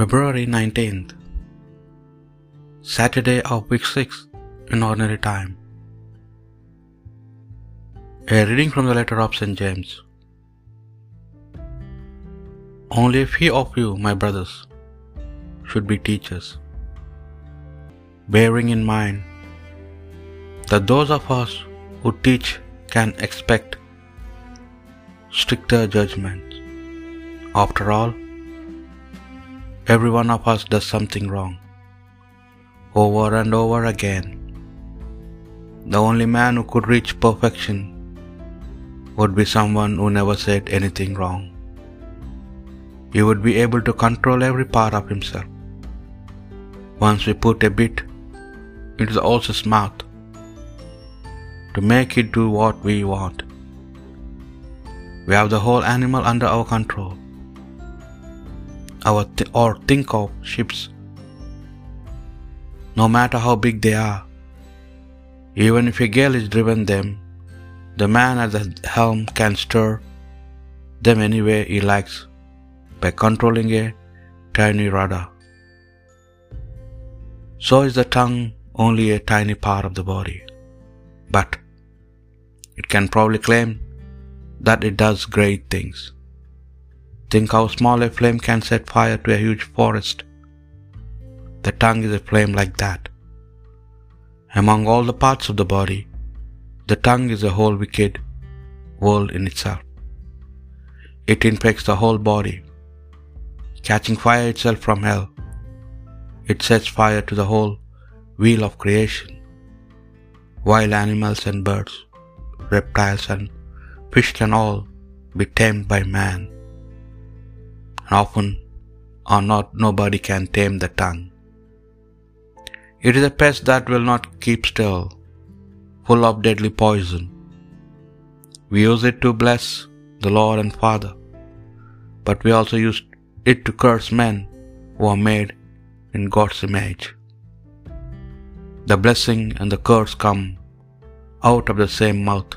February 19th, Saturday of week 6 in ordinary time. A reading from the letter of St. James. Only a few of you, my brothers, should be teachers, bearing in mind that those of us who teach can expect stricter judgments. After all, every one of us does something wrong, over and over again. The only man who could reach perfection would be someone who never said anything wrong. He would be able to control every part of himself. Once we put a bit into the horse's mouth to make it do what we want, we have the whole animal under our control. Our th- or think of ships. No matter how big they are, even if a gale is driven them, the man at the helm can stir them any way he likes by controlling a tiny rudder. So is the tongue only a tiny part of the body, but it can probably claim that it does great things. Think how small a flame can set fire to a huge forest. The tongue is a flame like that. Among all the parts of the body, the tongue is a whole wicked world in itself. It infects the whole body, catching fire itself from hell. It sets fire to the whole wheel of creation. Wild animals and birds, reptiles and fish can all be tamed by man. And often or not nobody can tame the tongue. It is a pest that will not keep still, full of deadly poison. We use it to bless the Lord and Father, but we also use it to curse men who are made in God's image. The blessing and the curse come out of the same mouth.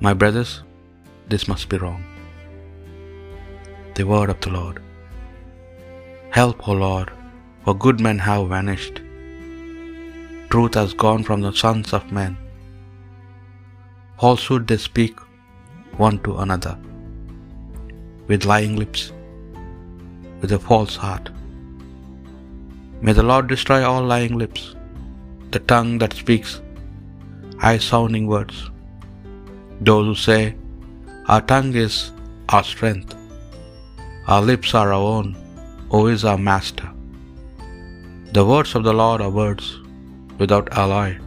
My brothers, this must be wrong. The word of the Lord. Help, O Lord, for good men have vanished. Truth has gone from the sons of men. Falsehood they speak one to another, with lying lips, with a false heart. May the Lord destroy all lying lips, the tongue that speaks high sounding words. Those who say, Our tongue is our strength, our lips are our own, is our master. The words of the Lord are words without alloy,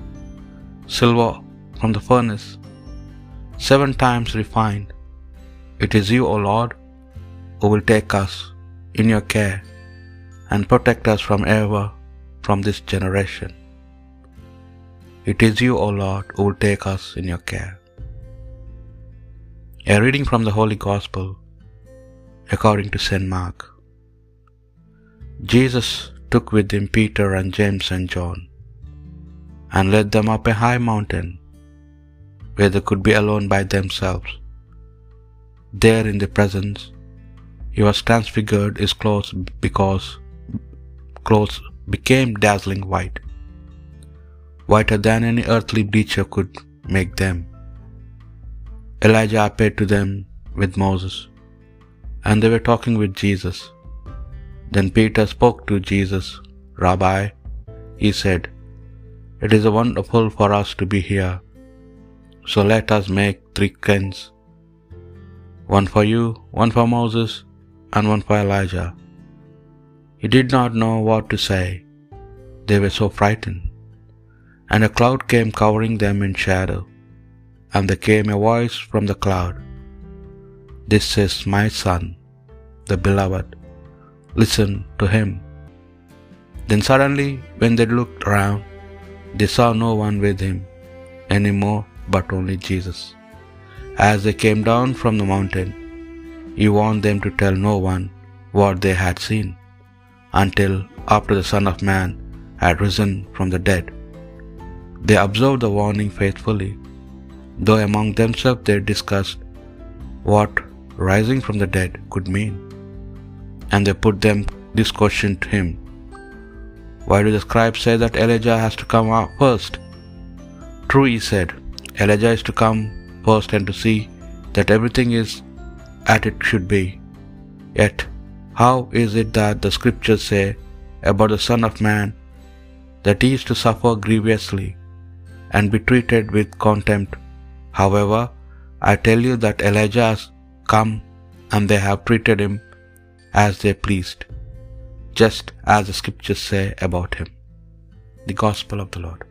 silver from the furnace, seven times refined. It is you, O Lord, who will take us in your care and protect us from ever from this generation. It is you, O Lord, who will take us in your care. A reading from the Holy Gospel according to St. Mark. Jesus took with him Peter and James and John and led them up a high mountain where they could be alone by themselves. There in the presence, he was transfigured, his clothes because clothes became dazzling white, whiter than any earthly bleacher could make them. Elijah appeared to them with Moses, and they were talking with Jesus. Then Peter spoke to Jesus, Rabbi, he said, It is wonderful for us to be here. So let us make three kens one for you, one for Moses, and one for Elijah. He did not know what to say. They were so frightened. And a cloud came covering them in shadow, and there came a voice from the cloud This is my Son, the Beloved. Listen to him. Then suddenly, when they looked around, they saw no one with him any more but only Jesus. As they came down from the mountain, he warned them to tell no one what they had seen until after the Son of Man had risen from the dead. They observed the warning faithfully, though among themselves they discussed what rising from the dead could mean, and they put them this question to him Why do the scribes say that Elijah has to come first? True, he said, Elijah is to come first and to see that everything is as it should be. Yet, how is it that the scriptures say about the Son of Man that he is to suffer grievously and be treated with contempt? However, I tell you that Elijah come and they have treated him as they pleased, just as the scriptures say about him. The Gospel of the Lord.